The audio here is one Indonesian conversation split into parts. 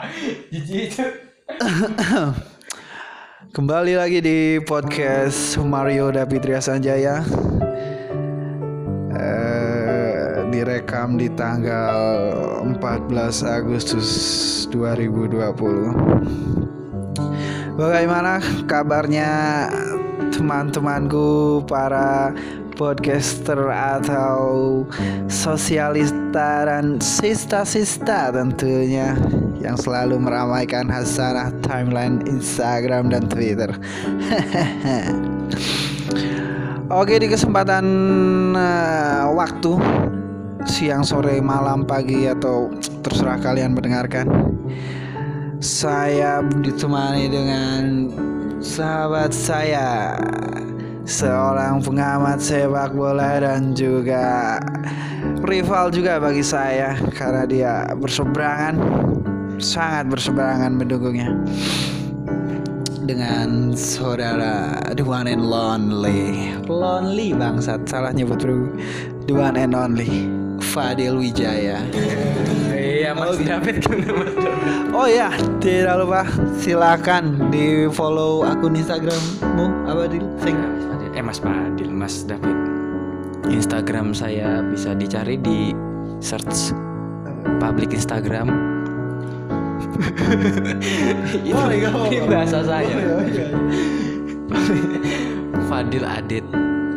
Kembali lagi di podcast Mario Dapitria Sanjaya. Eh, Direkam di tanggal 14 Agustus 2020 Bagaimana kabarnya teman-temanku para podcaster atau sosialista dan sista-sista tentunya yang selalu meramaikan hasanah timeline Instagram dan Twitter. Oke di kesempatan uh, waktu siang sore malam pagi atau terserah kalian mendengarkan saya ditemani dengan sahabat saya seorang pengamat sepak bola dan juga rival juga bagi saya karena dia berseberangan sangat berseberangan mendukungnya. Dengan saudara the one and lonely. Lonely bangsat. Salah nyebut bro. The one and only. Fadil Wijaya. Iya Mas David kan Mas David. Oh ya, tidak lupa silakan di follow akun Instagrammu. Apa di sing. Eh Mas Fadil, Mas David. Instagram saya bisa dicari di search public Instagram. Itu Boleh, nggak apa-apa. ini bahasa saya. Boleh, Fadil Adit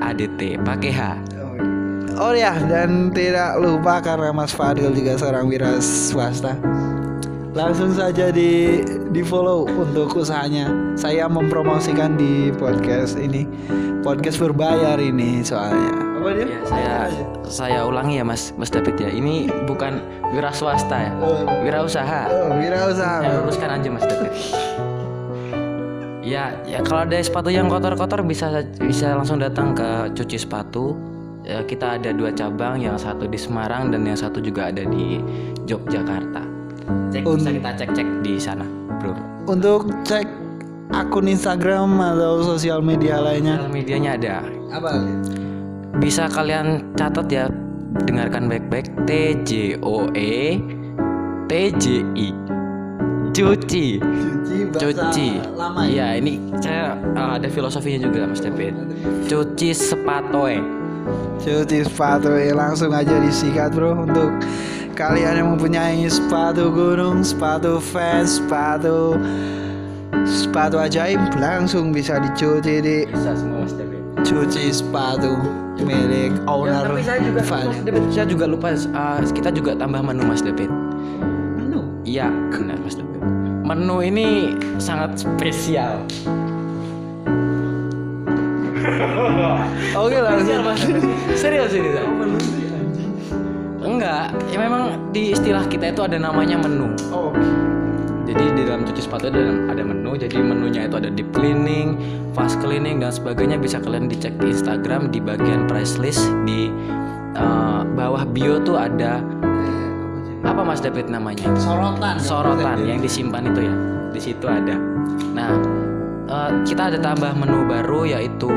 ADT pakai H. Oh ya, dan tidak lupa karena Mas Fadil juga seorang wira swasta. Langsung saja di di follow untuk usahanya. Saya mempromosikan di podcast ini, podcast berbayar ini soalnya. Apa dia? Ya, saya saya ulangi ya Mas Mas David ya. Ini bukan wira swasta ya. Oh. Wira usaha. Oh, wira usaha. Saya luruskan aja Mas David. Ya, ya kalau ada sepatu yang kotor-kotor bisa bisa langsung datang ke cuci sepatu. Ya, kita ada dua cabang, yang satu di Semarang dan yang satu juga ada di Yogyakarta. Cek bisa Un- kita cek-cek di sana, Bro. Untuk cek akun Instagram atau sosial media lainnya. Sosial medianya ada. Apa? Bisa kalian catat ya, dengarkan baik-baik T J O E T J I. Cuci. Cuci Cuci. lama ya. Iya, ini saya uh, ada filosofinya juga Mas David. Cuci sepatoe. Cuci sepatu ya langsung aja disikat bro untuk kalian yang mempunyai sepatu gunung, sepatu fans, sepatu sepatu ajaib langsung bisa dicuci di Bisa semua Mas David. cuci sepatu milik Ya, owner tapi saya juga Fadil. Mas David, saya juga lupa uh, kita juga tambah menu Mas David. Iya, benar Mas David. Menu ini sangat spesial. Oke langsung. Serius ini Sa? Enggak, ya memang di istilah kita itu ada namanya menu. Oh, Jadi di dalam cuci sepatu ada, ada menu, jadi menunya itu ada deep cleaning, fast cleaning dan sebagainya bisa kalian dicek di Instagram di bagian price list di uh, bawah bio tuh ada apa Mas David namanya? sorotan Sorotan yang disimpan itu ya. Di situ ada. Nah, uh, kita ada tambah menu baru yaitu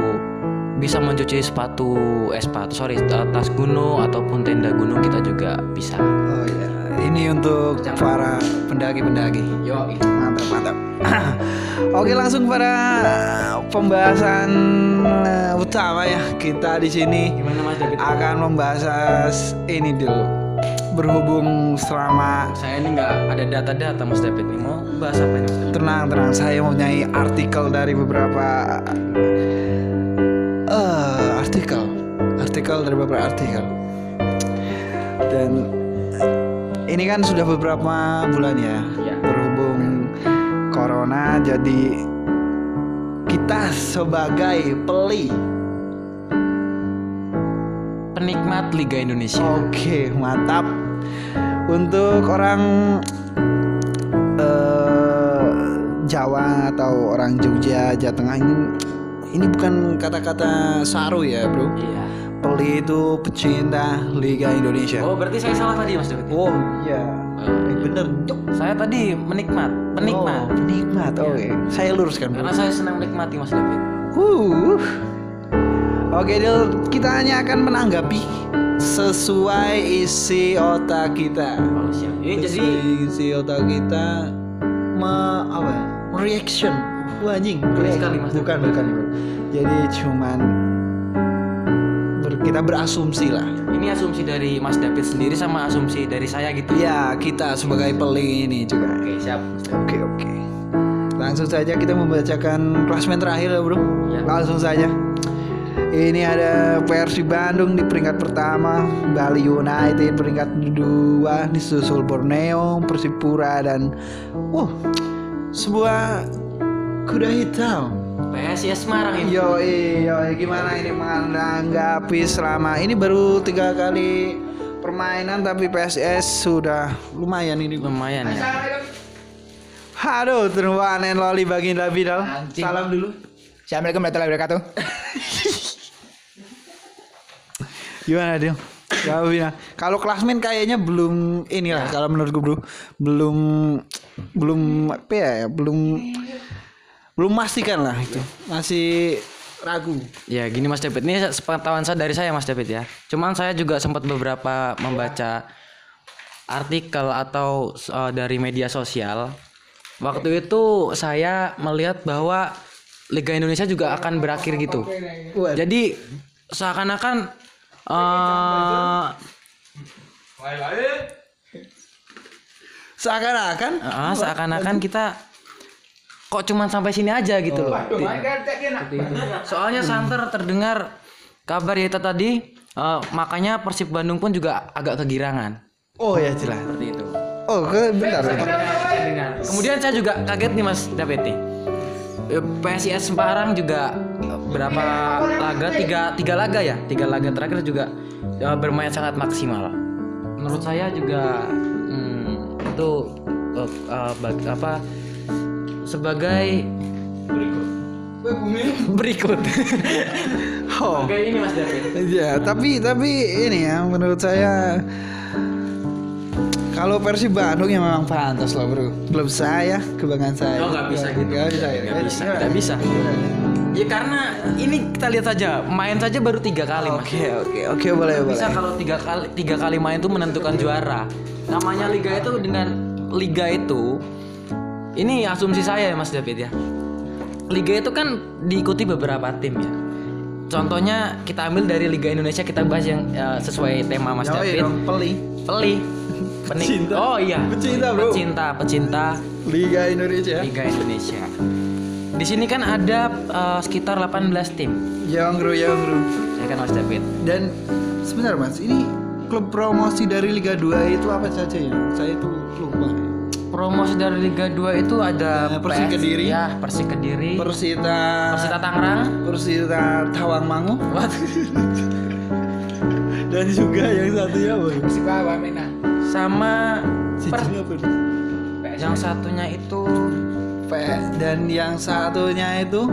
bisa mencuci sepatu eh sepatu sorry uh, tas gunung ataupun tenda gunung kita juga bisa. Oh ya, ini untuk para pendaki-pendaki. Yo, Mantap, mantap. Oke, langsung pada pembahasan eh, utama ya. Kita di sini gimana Mas David? akan membahas ini dulu. Berhubung selama Saya ini nggak ada data-data Mas David nih mau bahas apa ini Mas David? tenang tenang saya mempunyai artikel dari beberapa eh artikel artikel dari beberapa artikel dan ini kan sudah beberapa bulan ya Iya. berhubung corona jadi kita sebagai peli Penikmat Liga Indonesia. Oke, mantap. Untuk orang eh, Jawa atau orang Jogja, Jawa Tengah ini ini bukan kata-kata saru ya, Bro. Iya. Peli itu pecinta Liga Indonesia. Oh berarti saya salah tadi Mas David. Oh, iya. Eh, Eh, bener. Cuk. Saya tadi menikmat, penikmat. Oh, penikmat. Oke. Saya luruskan, Bro. Karena saya senang menikmati Mas David. Uh. Oke, Dil, kita hanya akan menanggapi sesuai isi otak kita. Oh, siap. Ini jadi isi otak kita me, apa? ya? Reaction. Wah anjing. Sekali, Mas. Bukan, bukan, bro. Jadi cuman ber- kita berasumsi lah. ini asumsi dari Mas David sendiri sama asumsi dari saya gitu. Ya, kita sebagai peling ini juga. Oke, siap. Oke oke. Langsung saja kita membacakan klasmen terakhir ya bro. Ya. Langsung saja. Ini ada Persi Bandung di peringkat pertama, Bali United peringkat dua, disusul Borneo, Persipura dan wah sebuah kuda hitam. PSIS Semarang ini. Yo yo gimana ini menanggapi selama ini baru tiga kali permainan tapi PSS sudah lumayan ini. Lumayan ya. Aduh, terwanen loli baginda bidal. Salam dulu. Assalamualaikum warahmatullahi wabarakatuh. Gimana dia? Kalau Bina, kalau klasmen kayaknya belum inilah kalau menurutku bro, belum belum apa ya, belum belum pastikan lah itu. Masih ragu. Ya gini Mas David, ini sepengetahuan saya dari saya Mas David ya. Cuman saya juga sempat beberapa membaca artikel atau uh, dari media sosial. Waktu itu saya melihat bahwa Liga Indonesia juga akan berakhir gitu. Jadi seakan-akan uh, Seakan-akan uh, seakan-akan kita kok cuman sampai sini aja gitu loh. Soalnya santer terdengar kabar ya itu tadi, eh, makanya Persib Bandung pun juga agak kegirangan. Oh ya jelas. Seperti itu. Oh, ke bentar. Kemudian saya juga kaget nih Mas David nih. Eh, PSIS Semarang juga berapa laga tiga tiga laga ya tiga laga terakhir juga eh, bermain sangat maksimal. Menurut saya juga hmm, itu eh, eh, bag- apa sebagai berikut. Oh. Sebagai ini Mas David. Ya, tapi tapi ini ya menurut saya kalau versi Bandung ya memang pantas lah bro. Belum saya, kebanggaan saya. Oh nggak bisa gitu. Nggak bisa ya. Nggak bisa. Nggak bisa. Ya karena ini kita lihat saja main saja baru tiga kali mas. Oke oke oke boleh boleh. Bisa kalau tiga kali tiga kali main itu menentukan juara. Namanya liga itu dengan liga itu ini asumsi saya ya mas David ya. Liga itu kan diikuti beberapa tim ya. Contohnya kita ambil dari Liga Indonesia kita bahas yang ya, sesuai tema Mas David. dong, peli. Peli. Penik- Pecinta. Oh iya. Pecinta, bro. Pecinta, pecinta Liga Indonesia. Liga Indonesia. Di sini kan ada eh, sekitar 18 tim. Yang bro, yang bro. Ya kan Mas David. Dan sebentar mas, ini klub promosi dari Liga 2 itu apa saja ya? Saya itu lupa. Promosi dari Liga 2 itu ada Eh, Persik PS, Kediri. ya Persik Kediri, Persita, Persita Tangerang, Persita Tawangmangu, What? dan juga yang satunya apa? Persib Wamena. sama per- yang satunya itu PS dan yang satunya itu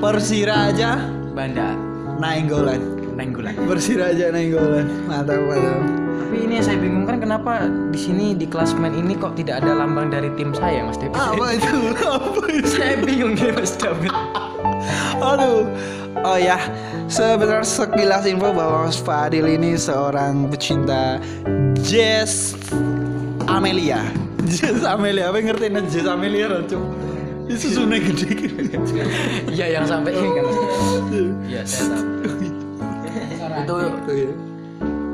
Persiraja Banda Nainggolan. Nenggulan. Persiraja Nainggolan. Mantap, mantap. Tapi ini yang saya bingung kan kenapa di sini di klasmen ini kok tidak ada lambang dari tim saya Mas David? Apa itu? Apa itu? saya bingung nih Mas David. Aduh. Oh ya, sebenarnya sekilas info bahwa Mas Fadil ini seorang pecinta jazz Amelia. Jazz Amelia, apa yang ngerti nih jazz Amelia Racu? Itu susunnya gede. Iya yang sampai ini kan. Iya saya tahu. itu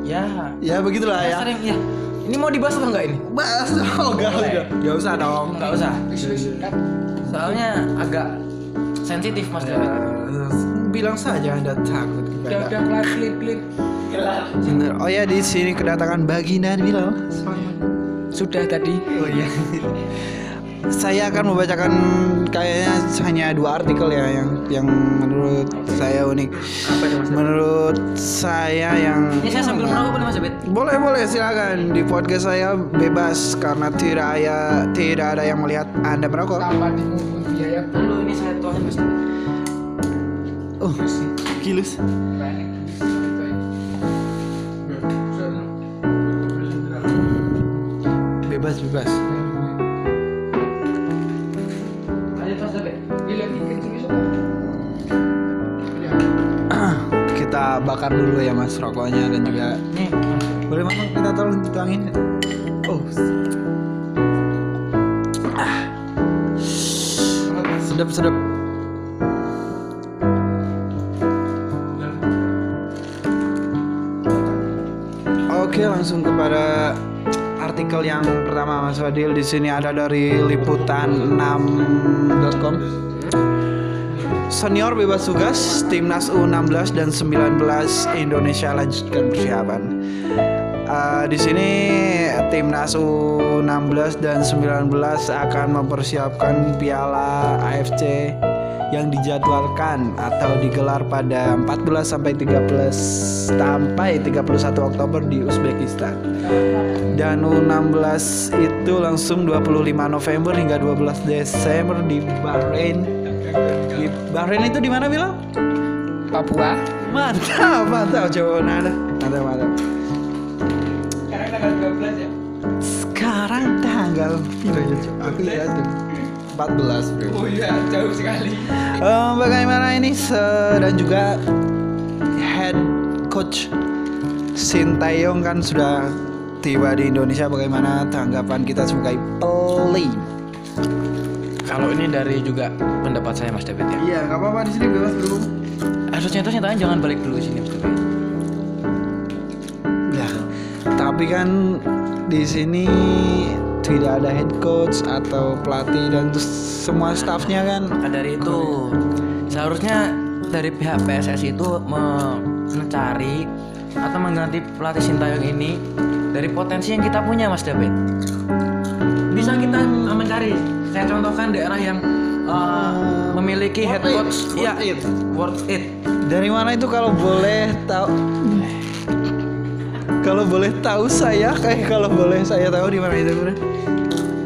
ya ya begitulah ya. sering ya. Ini mau dibahas atau enggak ini? Bahas oh enggak enggak. Enggak usah dong. Enggak usah. Soalnya agak sensitif Mas David. Eh, bilang saja Anda takut kepada udah klip. Bener. Oh ya di sini kedatangan Baginda Bilal. Sudah tadi. Oh iya. saya akan membacakan kayaknya hanya dua artikel ya yang yang menurut saya unik. Apa itu Mas? Menurut saya yang Ini saya sambil merokok boleh Mas David? boleh boleh silakan di podcast saya bebas karena tidak ada tidak ada yang melihat anda merokok. Di biaya Lalu ini saya tuangin Mas. Oh kilus. banyak. Bebas bebas. Semua. Kita kita bakar dulu ya mas rokoknya dan juga Nih, boleh mas kita tolong tuangin oh ah. sedap sedap Oke langsung kepada artikel yang pertama Mas Fadil di sini ada dari liputan6.com Senior bebas tugas timnas U16 dan 19 Indonesia lanjutkan persiapan. Eh, di sini timnas U16 dan 19 akan mempersiapkan Piala AFC yang dijadwalkan atau digelar pada 14 sampai 13 sampai 31 Oktober di Uzbekistan. Dan U16 itu langsung 25 November hingga 12 Desember di Bahrain. Di Bahrain itu di mana bilang? Papua. Mantap, mantap coba nada. Mantap, mantap. Sekarang tanggal 12 ya. Sekarang tanggal piro ya, Cok? Aku lihat tuh. 14 bro. Oh iya, jauh sekali. Eh, bagaimana ini se- dan juga head coach Sintayong kan sudah tiba di Indonesia bagaimana tanggapan kita sebagai peli kalau ini dari juga pendapat saya Mas David ya. iya nggak apa-apa di sini bebas bro Harusnya itu nyatanya jangan balik dulu sini Mas David. ya tapi kan di sini tidak ada head coach atau pelatih dan semua staffnya kan Maka dari itu seharusnya dari pihak PSSI itu me- mencari atau mengganti pelatih Sintayong ini dari potensi yang kita punya Mas David. Bisa kita mencari. Saya contohkan daerah yang uh, memiliki head Worth it, coach worth ya it. worth it. Dari mana itu kalau boleh tahu? Kalau boleh tahu saya kayak kalau boleh saya tahu di mana itu bro?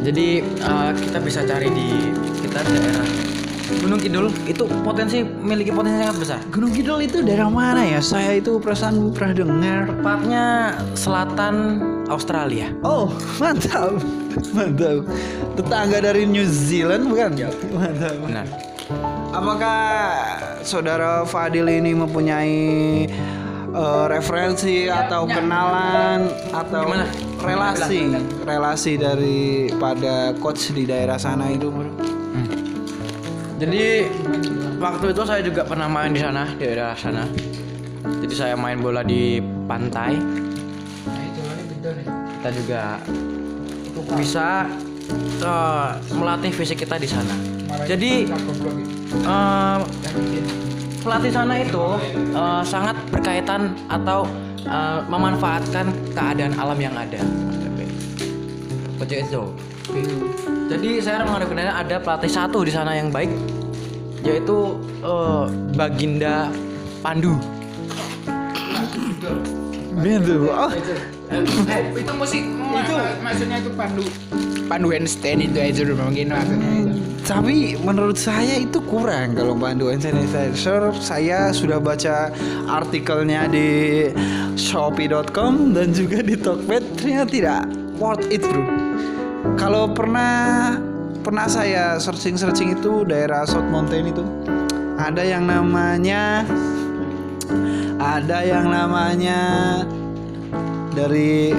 Jadi uh, kita bisa cari di sekitar daerah Gunung Kidul itu potensi memiliki potensi sangat besar. Gunung Kidul itu daerah mana ya? Saya itu perasaan pernah dengar. Tepatnya selatan Australia. Oh mantap, mantap. Tetangga dari New Zealand bukan? Mantap. Benar. Apakah saudara Fadil ini mempunyai eh, referensi atau kenalan atau Gimana? relasi relasi dari pada coach di daerah sana itu bro? Jadi waktu itu saya juga pernah main di sana, di daerah sana. Jadi saya main bola di pantai. Kita juga bisa eh, melatih fisik kita di sana. Jadi Kita pelatih sana itu eh, sangat berkaitan atau eh, memanfaatkan keadaan alam yang ada. Itu. Jadi saya menghadapi ada pelatih satu di sana yang baik, yaitu eh, Baginda Pandu. Oh, Eh, itu musik itu maksudnya itu pandu pandu handstand itu aja dulu mungkin maksudnya itu. Tapi menurut saya itu kurang kalau panduan sanitizer. Saya sudah baca artikelnya di shopee.com dan juga di Tokped ternyata tidak worth it bro. Kalau pernah pernah saya searching-searching itu daerah South Mountain itu ada yang namanya ada yang namanya dari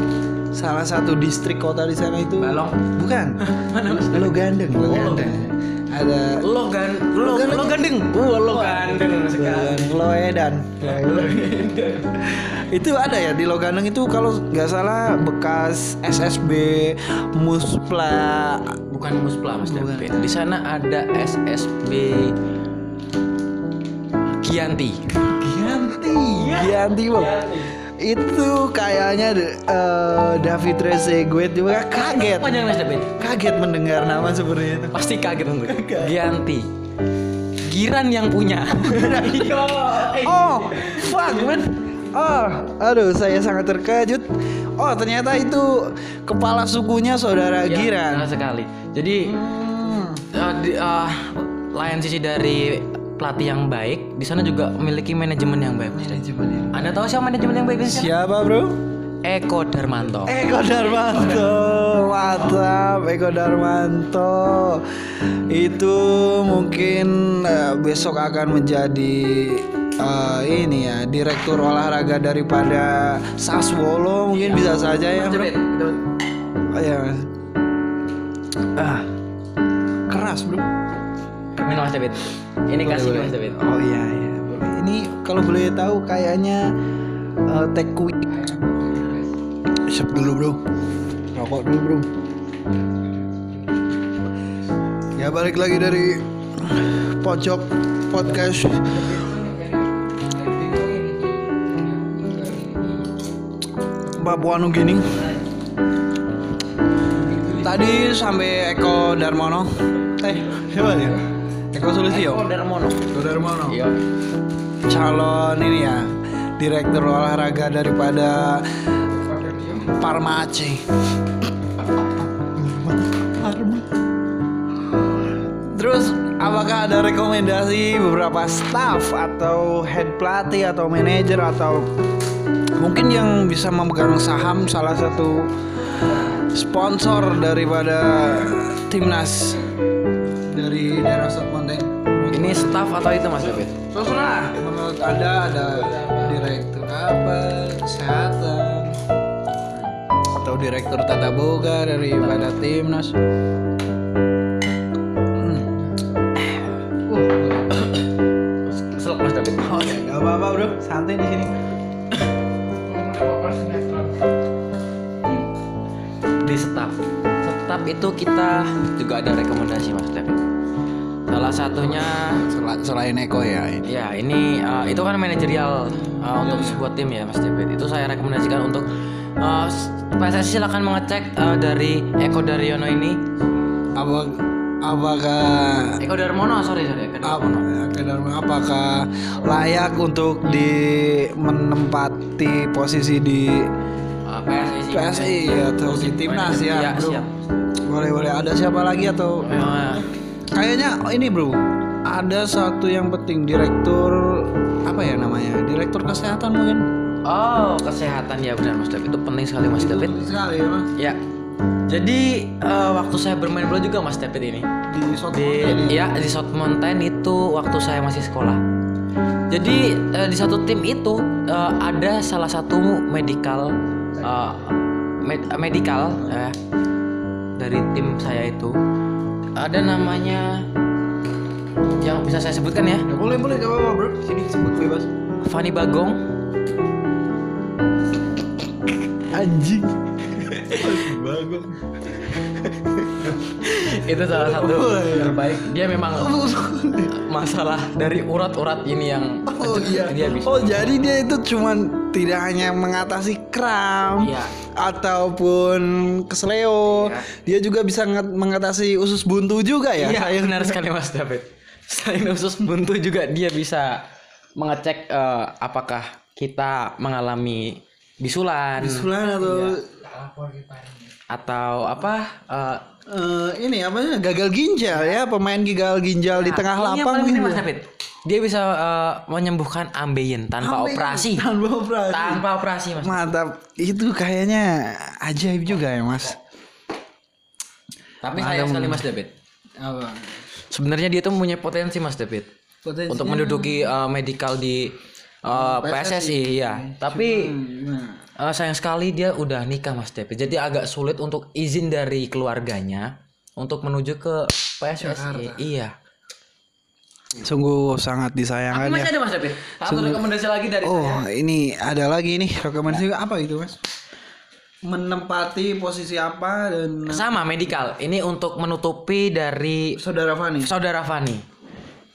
salah satu distrik kota di sana itu Balong. bukan lo gandeng lo gandeng ada Lo gan lo, lo gandeng. Wah, lo gandeng sekali. Bukan, Loedan itu ada ya di Logandeng itu kalau nggak salah bekas SSB Muspla Bukan Muspla Mas. David. Di sana ada SSB Gianti. Gianti Gianti bang itu kayaknya eh, David Trezeguet juga kaget Panjang Mas David. kaget mendengar nama seperti itu Pasti kaget untuk Gianti. Giran yang punya. Oh, fuck man. Oh, aduh, saya sangat terkejut. Oh, ternyata itu kepala sukunya saudara Ya, Giran. sekali. Jadi Hmm. uh, di, uh, lain sisi dari pelatih yang baik, di sana juga memiliki manajemen yang baik. Mas David. Anda tahu siapa manajemen yang baik di sana? Siapa, Bro? Eko Darmanto. Eko Darmanto, mantap Eko Darmanto. Itu mungkin eh, besok akan menjadi eh, ini ya direktur olahraga daripada Saswolo mungkin bisa saja ya bro. Oh, ya. Ah, keras bro. Minum Mas David. Ini kasih ke Mas David. Oh iya iya. boleh. Ini kalau boleh tahu kayaknya uh, take quick. Siap dulu bro. Rokok dulu bro. Ya balik lagi dari pojok podcast. Papua Nugini. Tadi sampai Eko Darmono. Eh, siapa ya? Eko Sulistyo. Oh, Darmono. Eko Darmono Iya. calon ini ya direktur olahraga daripada Parma Aceh. Parma. Terus apakah ada rekomendasi beberapa staff atau head pelatih atau manajer atau mungkin yang bisa memegang saham salah satu sponsor daripada timnas dari daerah Mountain? Ini staff atau itu Mas David? Terserah menurut anda ada direktur apa kesehatan atau direktur tata boga daripada timnas Hmm. Selok Mas David. oh ya nggak apa-apa bro santai di sini Di staff. Staff itu kita juga ada rekomendasi Mas David. Salah satunya Sel- selain Eko ya ini Ya ini uh, itu kan manajerial uh, untuk sebuah tim ya Mas David. Itu saya rekomendasikan untuk uh, s- PSSI silakan mengecek uh, dari Eko Daryono ini. apa apakah Eko Darmono sorry sorry Eko Darmono. apakah layak untuk di menempati posisi di Uh, PSSI. PSI atau di timnas ya, Ya, siap. boleh boleh ada siapa lagi atau Uh, Kayaknya oh, ini bro, ada satu yang penting direktur apa ya namanya? Direktur kesehatan mungkin. oh kesehatan ya benar Mas David itu penting sekali Mas David. Sekali ya mas. Ya. Jadi uh, waktu saya bermain bola juga Mas David ini. Di South di Mountain ya. ya di South Mountain itu waktu saya masih sekolah. Jadi eh, di satu tim itu eh, ada salah satu medical eh, med- medical eh, dari tim saya itu ada namanya yang bisa saya sebutkan ya Ya, boleh boleh gak apa-apa bro. Sini sebut bebas. Fani Bagong Anjing. Bagus. itu salah satu Oh, iya. terbaik dia memang masalah dari urat-urat ini yang Oh iya. dia bisa Oh jadi dia itu cuman tidak hanya mengatasi kram Iya. ataupun kesleo, Iya. dia juga bisa ngat- mengatasi usus buntu juga ya. Iya, benar sekali Mas David. Selain usus buntu juga dia bisa mengecek eh, apakah kita mengalami bisulan Bisulan atau atau apa eh, eh, ini apa gagal ginjal ya pemain gagal ginjal di tengah ini lapang gitu. Mas David. Dia bisa eh, menyembuhkan ambeien tanpa Ambeien, operasi. tanpa operasi. Tanpa operasi, Mas. Mantap, itu kayaknya ajaib juga ya mas. Tapi sayang sekali Mas David. Apa? Sebenarnya dia tuh punya potensi Mas David Potensinya- untuk menduduki eh, medical di eh, PSSI ya. Tapi Nah, Eh, sayang sekali dia udah nikah Mas David. Jadi agak sulit untuk izin dari keluarganya untuk menuju ke PSSI. Iya. sungguh sangat disayangkan masih ya. ada Mas David. Satu rekomendasi lagi dari Oh, saya. ini ada lagi nih rekomendasi apa itu mas? Menempati posisi apa dan Sama medical. Ini untuk menutupi dari saudara Fani. saudara Fani.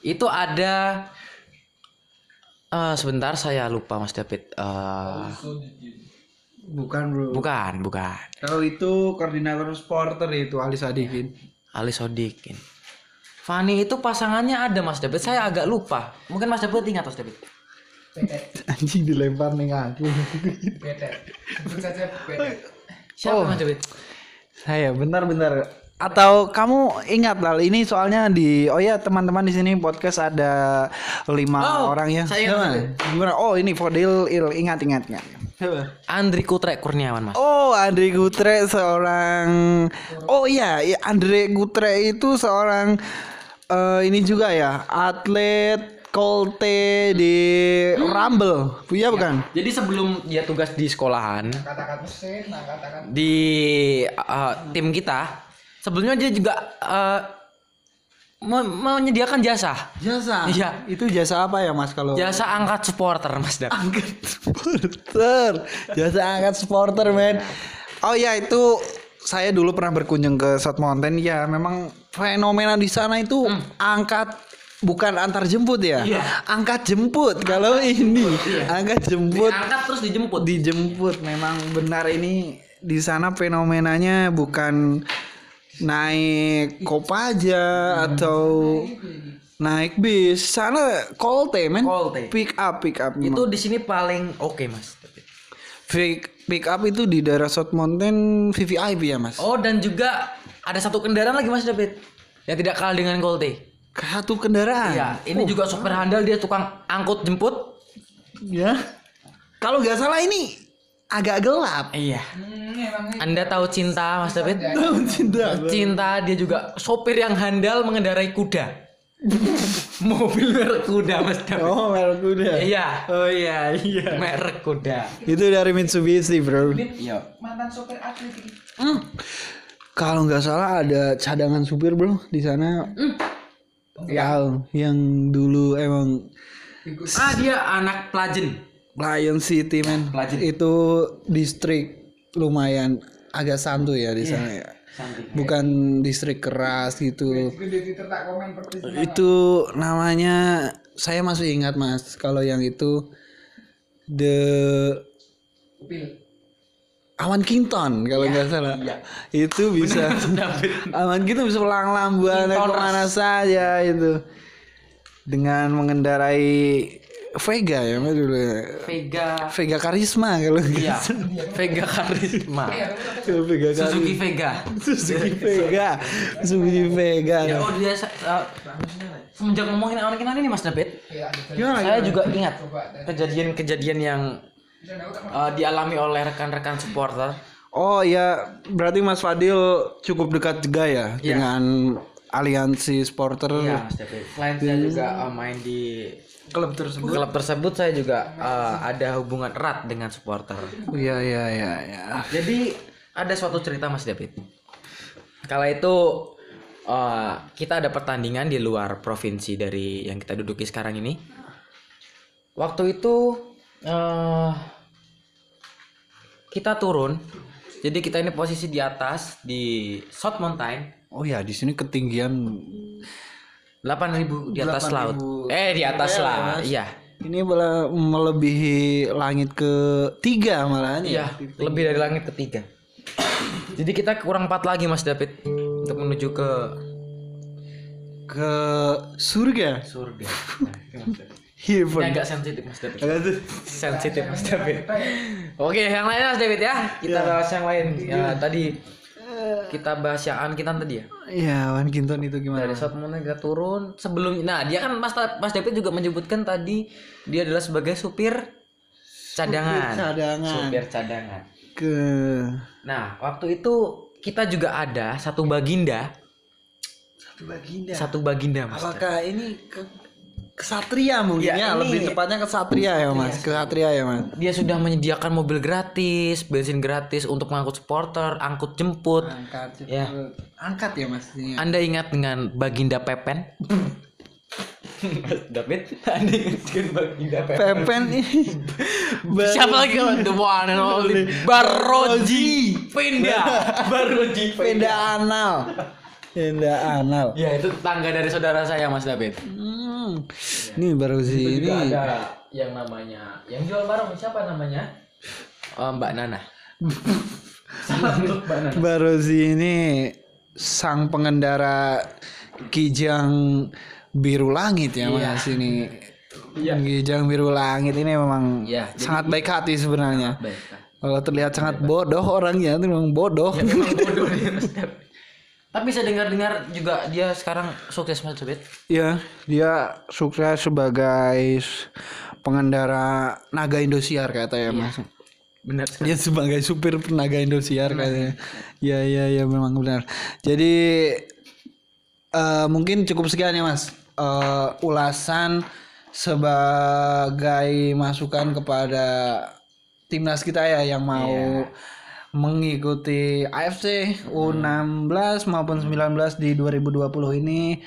Itu ada eh, sebentar saya lupa Mas David. Eh, Bukan bro. bukan, bukan. Kalau itu koordinator supporter itu Ali Sadikin. Ali Sodikin. Fani itu pasangannya ada Mas David. Saya agak lupa. Mungkin Mas David ingat Mas David. Anjing dilempar nih aku. Sebut saja beda. Siapa Mas David? Saya benar-benar atau kamu ingat lah ini soalnya di oh ya teman-teman di sini podcast ada lima Oh, orang ya. saya. Gimana? Oh ini Fodil Il ingat ingat ingat. Andri Kutrek Kurniawan Mas. Oh Andre Gutre seorang Oh iya ya, Andre Gutre itu seorang eh, ini juga ya atlet Colte di Rumble. Iya bukan? Jadi sebelum dia tugas di sekolahan Kata-kata mesin, nah kata-kata di uh, tim kita, sebelumnya dia juga uh, menyediakan jasa. Jasa. Iya. Itu jasa apa ya Mas kalau Jasa angkat supporter Mas Dap. angkat supporter. Jasa angkat supporter, men. Oh ya itu saya dulu pernah berkunjung ke South Mountain ya memang fenomena di sana itu angkat bukan antar jemput ya Iya. angkat jemput kalau ini angkat jemput Angkat terus dijemput. dijemput memang benar ini di sana fenomenanya bukan naik kopaja atau naik bis sana kolte men Kolte. pick up pick up Itu di sini paling oke Mas. pick pick up itu di daerah South Mountain VVIP ya mas Oh dan juga ada satu kendaraan lagi Mas David yang tidak kalah dengan Colte. satu kendaraan Iya, ini juga supir handal dia tukang angkut jemput. ya kalau nggak salah ini agak gelap Iya. Hmm, Anda tahu cinta Mas David? cinta Cinta dia juga sopir yang handal mengendarai kuda. Mobil merek kuda Mas David. oh merek kuda Iya. oh iya iya Merek kuda. itu dari Mitsubishi bro Iya. mantan sopir atlet ini. Hmm. Kalau nggak salah ada cadangan supir bro di sana. Ya, yang dulu emang Ah dia anak pelajen. Lion City men. Itu distrik lumayan agak santuy ya di sana ya. Bukan distrik keras gitu. Itu namanya saya masih ingat mas. Kalau yang itu the Upil. Awan Kinton kalau nggak salah. Itu bisa Awan Kinton bisa pelang-lambuan ke mana saja itu. Dengan mengendarai Vega ya Mas, dulu ya. Vega. Vega Karisma kalau nggak Iya. Vega Karisma. Vega Karisma. Suzuki Vega. Suzuki Vega. Suzuki Vega. Ya, oh dia uh, semenjak ngomongin anak kinan ini Mas David, Ya, ada Gimana? saya juga ingat kejadian-kejadian yang uh, dialami oleh rekan-rekan supporter. Oh ya, berarti Mas Fadil cukup dekat juga ya dengan aliansi supporter Iya Mas David. Selain saya juga uh, main di klub tersebut. klub tersebut, saya juga uh, ada hubungan erat dengan supporter. Iya iya iya ya. Jadi ada suatu cerita Mas David. Kala itu uh, kita ada pertandingan di luar provinsi dari yang kita duduki sekarang ini. Waktu itu uh, kita turun. Jadi kita ini posisi di atas di South Mountain Oh ya, di sini ketinggian 8000 di atas 8.000 laut. Eh di atas ya, lah. Mas. Iya. ini malah melebihi langit ketiga malahan Iya, lebih dari langit ketiga. Jadi kita kurang empat lagi Mas David untuk menuju ke ke surga. surga. Heaven. Ini agak sensitif Mas David. Sensitif Mas David. Oke, yang lain Mas David ya. Kita bahas yang lain. Ya, tadi kita bahas yang Ankitan tadi ya. Iya, Wan Kinton itu gimana? Dari saat Monega turun sebelum nah dia kan Mas Mas David juga menyebutkan tadi dia adalah sebagai supir cadangan. cadangan. Supir cadangan. Ke Nah, waktu itu kita juga ada satu baginda, satu baginda. satu baginda Mas. Apakah ini ke kesatria mungkin Ya, ya, ini- lebih tepatnya kesatria ya Mas, kesatria ya Mas. Dia sudah menyediakan mobil gratis, bensin gratis untuk mengangkut supporter, angkut jemput. Angkat Ya. Angkat ya Mas ini. Anda ingat dengan Baginda Pepen? Mas David, Anda ingat dengan Baginda Pepen? Pepen ini Siapa lagi kawan? The one and only Baroji Penda Baroji Penda anal. Penda anal. Ya itu tetangga dari saudara saya Mas David Hmm. Ini baru sih ini. Juga ada yang namanya Yang jual barang siapa namanya? Oh, Mbak Nana Mbak Baru sih ini sang pengendara Kijang biru langit ya Iya. Mas ini. Iya. Kijang biru langit ini memang Iya, sangat baik hati sebenarnya. Baik Kalau terlihat sangat bodoh orangnya itu memang bodoh. Ya memang bodoh dia Tapi saya dengar-dengar juga dia sekarang sukses Mas David Ya, dia sukses sebagai pengendara naga Indosiar kata ya Mas. Benar Dia sebagai supir naga Indosiar katanya. Ya ya ya memang benar. Jadi eh, mungkin cukup sekian ya Mas. Eh, ulasan sebagai masukan kepada timnas kita ya yang mau Iya. Mengikuti AFC U16 maupun 19 di 2020 ini.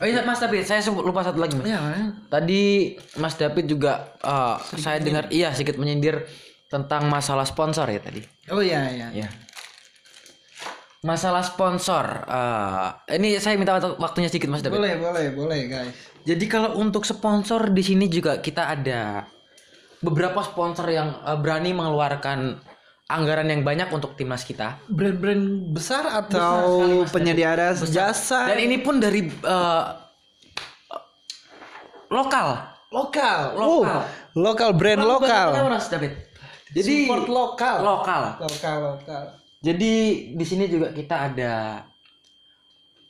Oh iya Mas David, saya lupa satu lagi Mas. Ya, Tadi Mas David juga eh, saya dengar iya sedikit menyindir tentang masalah sponsor ya tadi. Oh iya iya. Ya. Masalah sponsor. eh, ini saya minta waktu- waktunya sedikit Mas David. Boleh, boleh, boleh, guys. Jadi kalau untuk sponsor di sini juga kita ada beberapa sponsor yang eh, berani mengeluarkan anggaran yang banyak untuk timnas kita. Brand-brand besar atau penyedia jasa Dan ini pun dari eh, lokal. lokal. Lokal. Oh, lokal brand lokal. Mas David? Jadi Support lokal. lokal. Lokal, lokal. Jadi di sini juga kita ada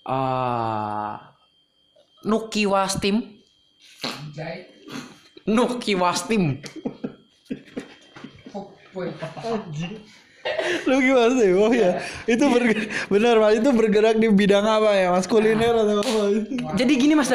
eh Nuki Wastim. Jai. Nuki Lu gimana sih? Oh ya, itu berge- benar mas. Itu bergerak di bidang apa ya? Mas kuliner atau apa? Jadi gini Mas.